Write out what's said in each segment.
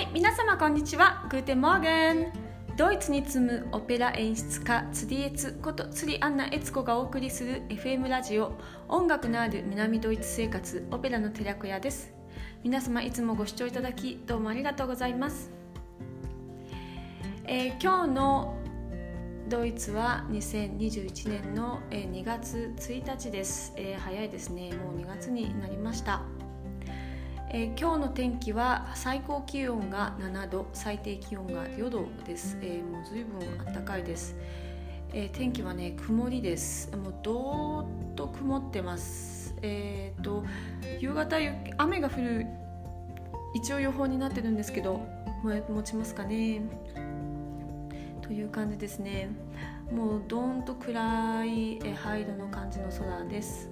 はい皆様こんにちは。 Guten Morgen。ドイツに住むオペラ演出家ツリエツことツリアンナエツコがお送りする FM ラジオ。音楽のある南ドイツ生活オペラの寺子屋です。皆様いつもご視聴いただきどうもありがとうございます、えー、今日のドイツは2021年の2月1日です、えー、早いですね。もう2月になりました。えー、今日の天気は最高気温が7度最低気温が4度です、えー、もう随分暖かいです、えー、天気はね曇りです。もうどーっと曇ってます。えっ、と夕方雨が降る一応予報になってるんですけど持ちますかね。という感じですね。もうどーんと暗い灰色の感じの空です。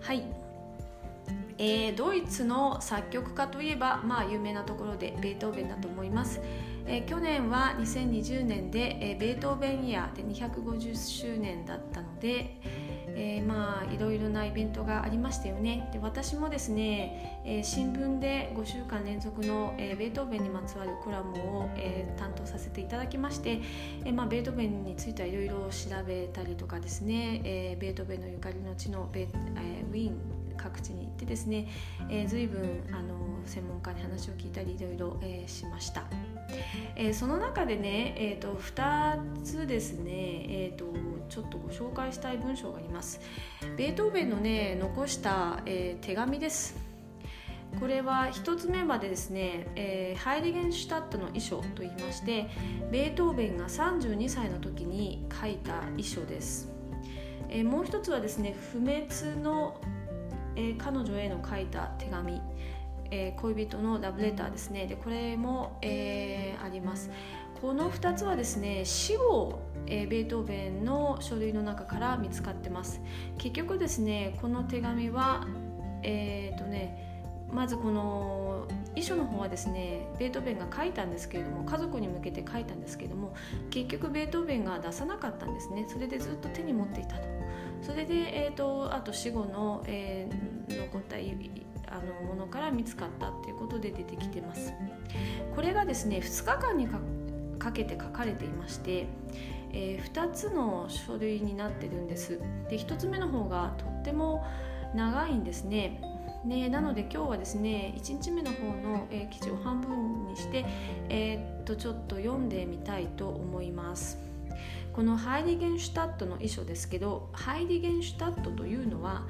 はい。えー、ドイツの作曲家といえば、まあ、有名なところでベートーベンだと思います、えー、去年は2020年で、えー、ベートーベンイヤーで250周年だったので、えー、まあいろいろなイベントがありましたよね。で私もですね、えー、新聞で5週間連続の、えー、ベートーベンにまつわるコラムを、えー、担当させていただきまして、えーまあ、ベートーベンについてはいろいろ調べたりとかですね、えー、ベートーベンのゆかりの地のベ、えー、ウィーン各地に行ってですね、えー、随分あの専門家に話を聞いたりいろいろ、えー、しました、えー、その中でね、えーと、2つですね、えーと、ちょっとご紹介したい文章があります。ベートーベンのね残した、えー、手紙です。これは1つ目までですね、えー、ハイリゲンシュタットの遺書といいましてベートーベンが32歳の時に書いた遺書です、えー、もう一つはですね不滅のえー、彼女への書いた手紙、え、恋人のラブレターですね。でこれも、え、あります。この2つはですね死後、えー、ベートーベンの書類の中から見つかってます。結局ですねこの手紙はえっ、とねまずこの遺書の方はですねベートーベンが書いたんですけれども家族に向けて書いたんですけれども結局ベートーベンが出さなかったんですね。それでずっと手に持っていたと。それで、えーと、あと死後の、えー、残ったあのものから見つかったっていうことで出てきてます。これがですね2日間にかかけて書かれていまして、えー、2つの書類になってるんですで1つ目の方がとっても長いんですねね、なので今日はですね1日目の方の、えー、記事を半分にして、えー、っとちょっと読んでみたいと思います。このハイリゲンシュタットの遺書ですけどハイリゲンシュタットというのは、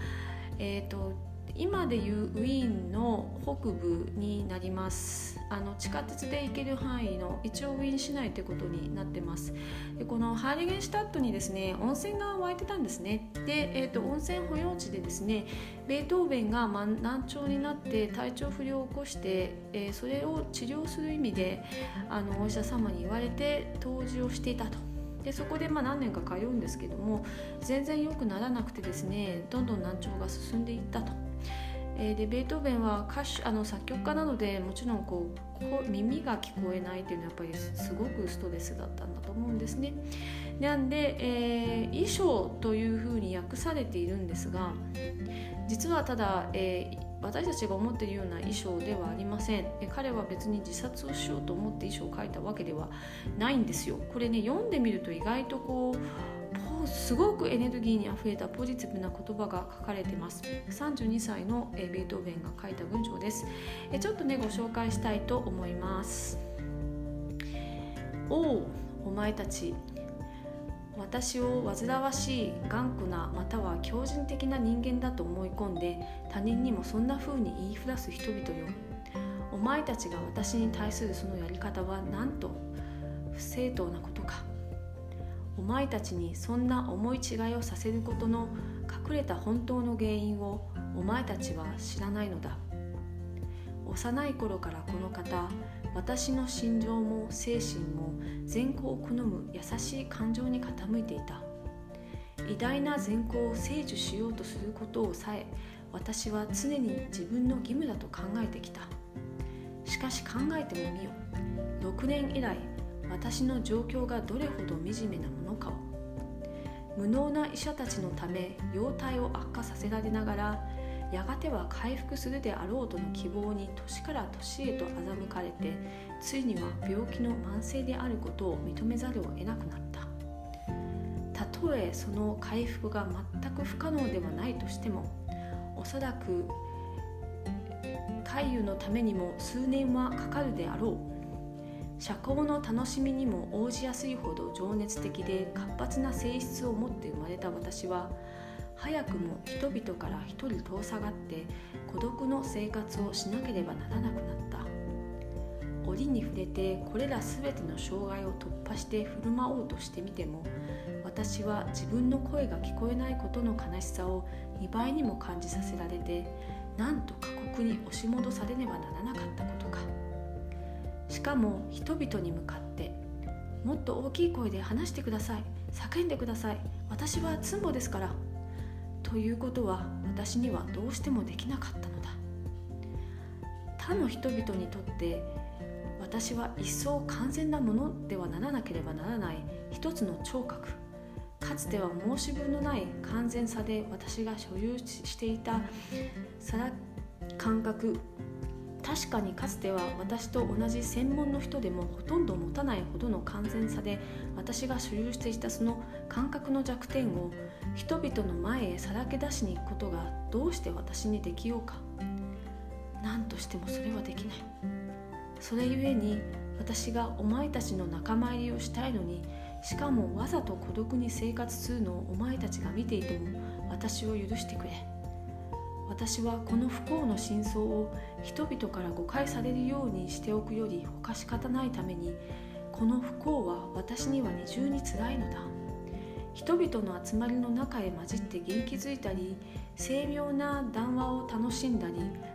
えーと、今でいうウィーンの北部になります。あの地下鉄で行ける範囲の一応ウィーン市内ということになってます。でこのハイリゲンシュタットにですね温泉が湧いてたんですね。で、えーと、温泉保養地でですねベートーベンが難聴になって体調不良を起こして、えー、それを治療する意味であのお医者様に言われて湯治をしていたと。でそこでまあ何年か通うんですけども全然良くならなくてですねどんどん難聴が進んでいったと。えー、でベートーベンは歌手あの作曲家なのでもちろんこう耳が聞こえないっていうのはやっぱりすごくストレスだったんだと思うんですね。なんで、えー、衣装というふうに訳されているんですが実はただ、えー、私たちが思っているような衣装ではありませんえ彼は別に自殺をしようと思って衣装を書いたわけではないんですよこれね読んでみると意外とこううすごくエネルギーにあふれたポジティブな言葉が書かれています。32歳のベートーベンが書いた文章です。ちょっとねご紹介したいと思います。おおお前たち。私を煩わしい頑固なまたは強靭的な人間だと思い込んで他人にもそんな風に言いふらす人々よ。お前たちが私に対するそのやり方はなんと？不正当なことか。お前たちにそんな思い違いをさせることの隠れた本当の原因をお前たちは知らないのだ。幼い頃からこの方私の心情も精神も善行を好む優しい感情に傾いていた。偉大な善行を成就しようとすることをさえ私は常に自分の義務だと考えてきた。しかし考えてもみよ。6年以来私の状況がどれほど惨めなものかを。無能な医者たちのため容体を悪化させられながらやがては回復するであろうとの希望に年から年へと欺かれてついには病気の慢性であることを認めざるを得なくなった。たとえその回復が全く不可能ではないとしてもおそらく回遊のためにも数年はかかるであろう。社交の楽しみにも応じやすいほど情熱的で活発な性質を持って生まれた私は早くも人々から一人遠さがって孤独の生活をしなければならなくなった。折に触れてこれら全ての障害を突破して振る舞おうとしてみても私は自分の声が聞こえないことの悲しさを2倍にも感じさせられてなんと過酷に押し戻されねばならなかったこと。しかも人々に向かってもっと大きい声で話してください。叫んでください。私はツンボですから。ということは私にはどうしてもできなかったのだ。他の人々にとって私は一層完全なものではならなければならない一つの聴覚。かつては申し分のない完全さで私が所有していた感覚確かにかつては私と同じ専門の人でもほとんど持たないほどの完全さで私が所有していたその感覚の弱点を人々の前へさらけ出しに行くことがどうして私にできようか。何としてもそれはできない。それゆえに私がお前たちの仲間入りをしたいのにしかもわざと孤独に生活するのをお前たちが見ていても私を許してくれ。私はこの不幸の真相を人々から誤解されるようにしておくより他し方ないためにこの不幸は私には二重につらいのだ。人々の集まりの中へ混じって元気づいたり精妙な談話を楽しんだり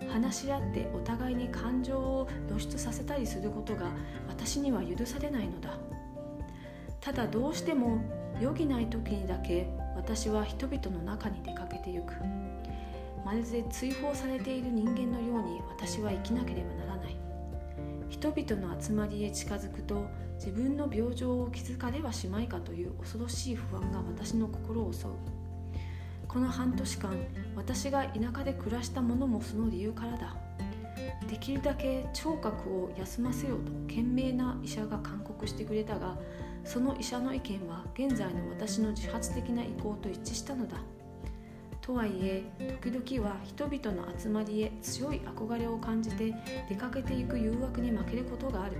話し合ってお互いに感情を露出させたりすることが私には許されないのだ。ただどうしても余儀ない時にだけ私は人々の中に出かけてゆく。まるで追放されている人間のように私は生きなければならない。人々の集まりへ近づくと自分の病状を気づかれはしまいかという恐ろしい不安が私の心を襲う。この半年間私が田舎で暮らしたものもその理由からだ。できるだけ聴覚を休ませようと賢明な医者が勧告してくれたがその医者の意見は現在の私の自発的な意向と一致したのだ。とはいえ時々は人々の集まりへ強い憧れを感じて出かけていく誘惑に負けることがある。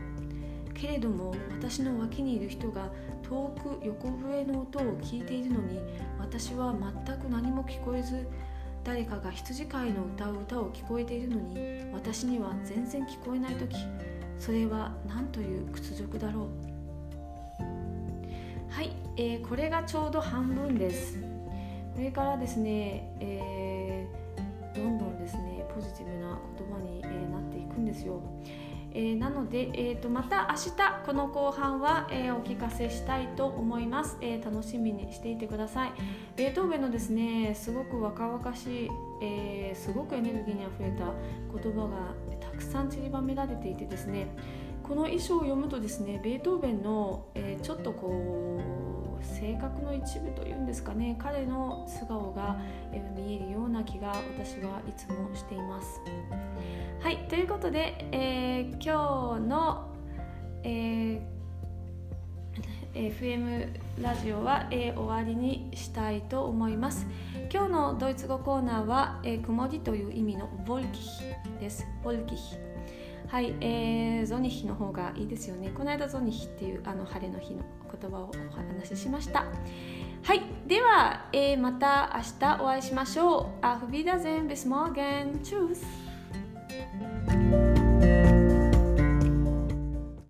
けれども私の脇にいる人が遠く横笛の音を聞いているのに私は全く何も聞こえず誰かが羊飼いの歌う歌を聞こえているのに私には全然聞こえない時それは何という屈辱だろう。はい、えー、これがちょうど半分です。これからですね、えー、どんどんですねポジティブな言葉に、えー、なっていくんですよ、えー、なので、えーと、また明日この後半は、えー、お聞かせしたいと思います、えー、楽しみにしていてください。ベートーベンのですねすごく若々しい、えー、すごくエネルギーにあふれた言葉がたくさん散りばめられていてですねこの衣装を読むとですねベートーベンの、えー、ちょっとこう性格の一部というんですかね彼の素顔が、えー、見えるような気が私はいつもしています。はいということで、えー、今日の、えー、FM ラジオは、えー、終わりにしたいと思います。今日のドイツ語コーナーは、えー、曇りという意味のボルキヒです。ボルキヒ。はい、えー、ゾニヒの方がいいですよね。この間ゾニヒっていうあの晴れの日の言葉をお話ししました。はいでは、えー、また明日お会いしましょう。Auf Wiedersehen bis morgen tschüss。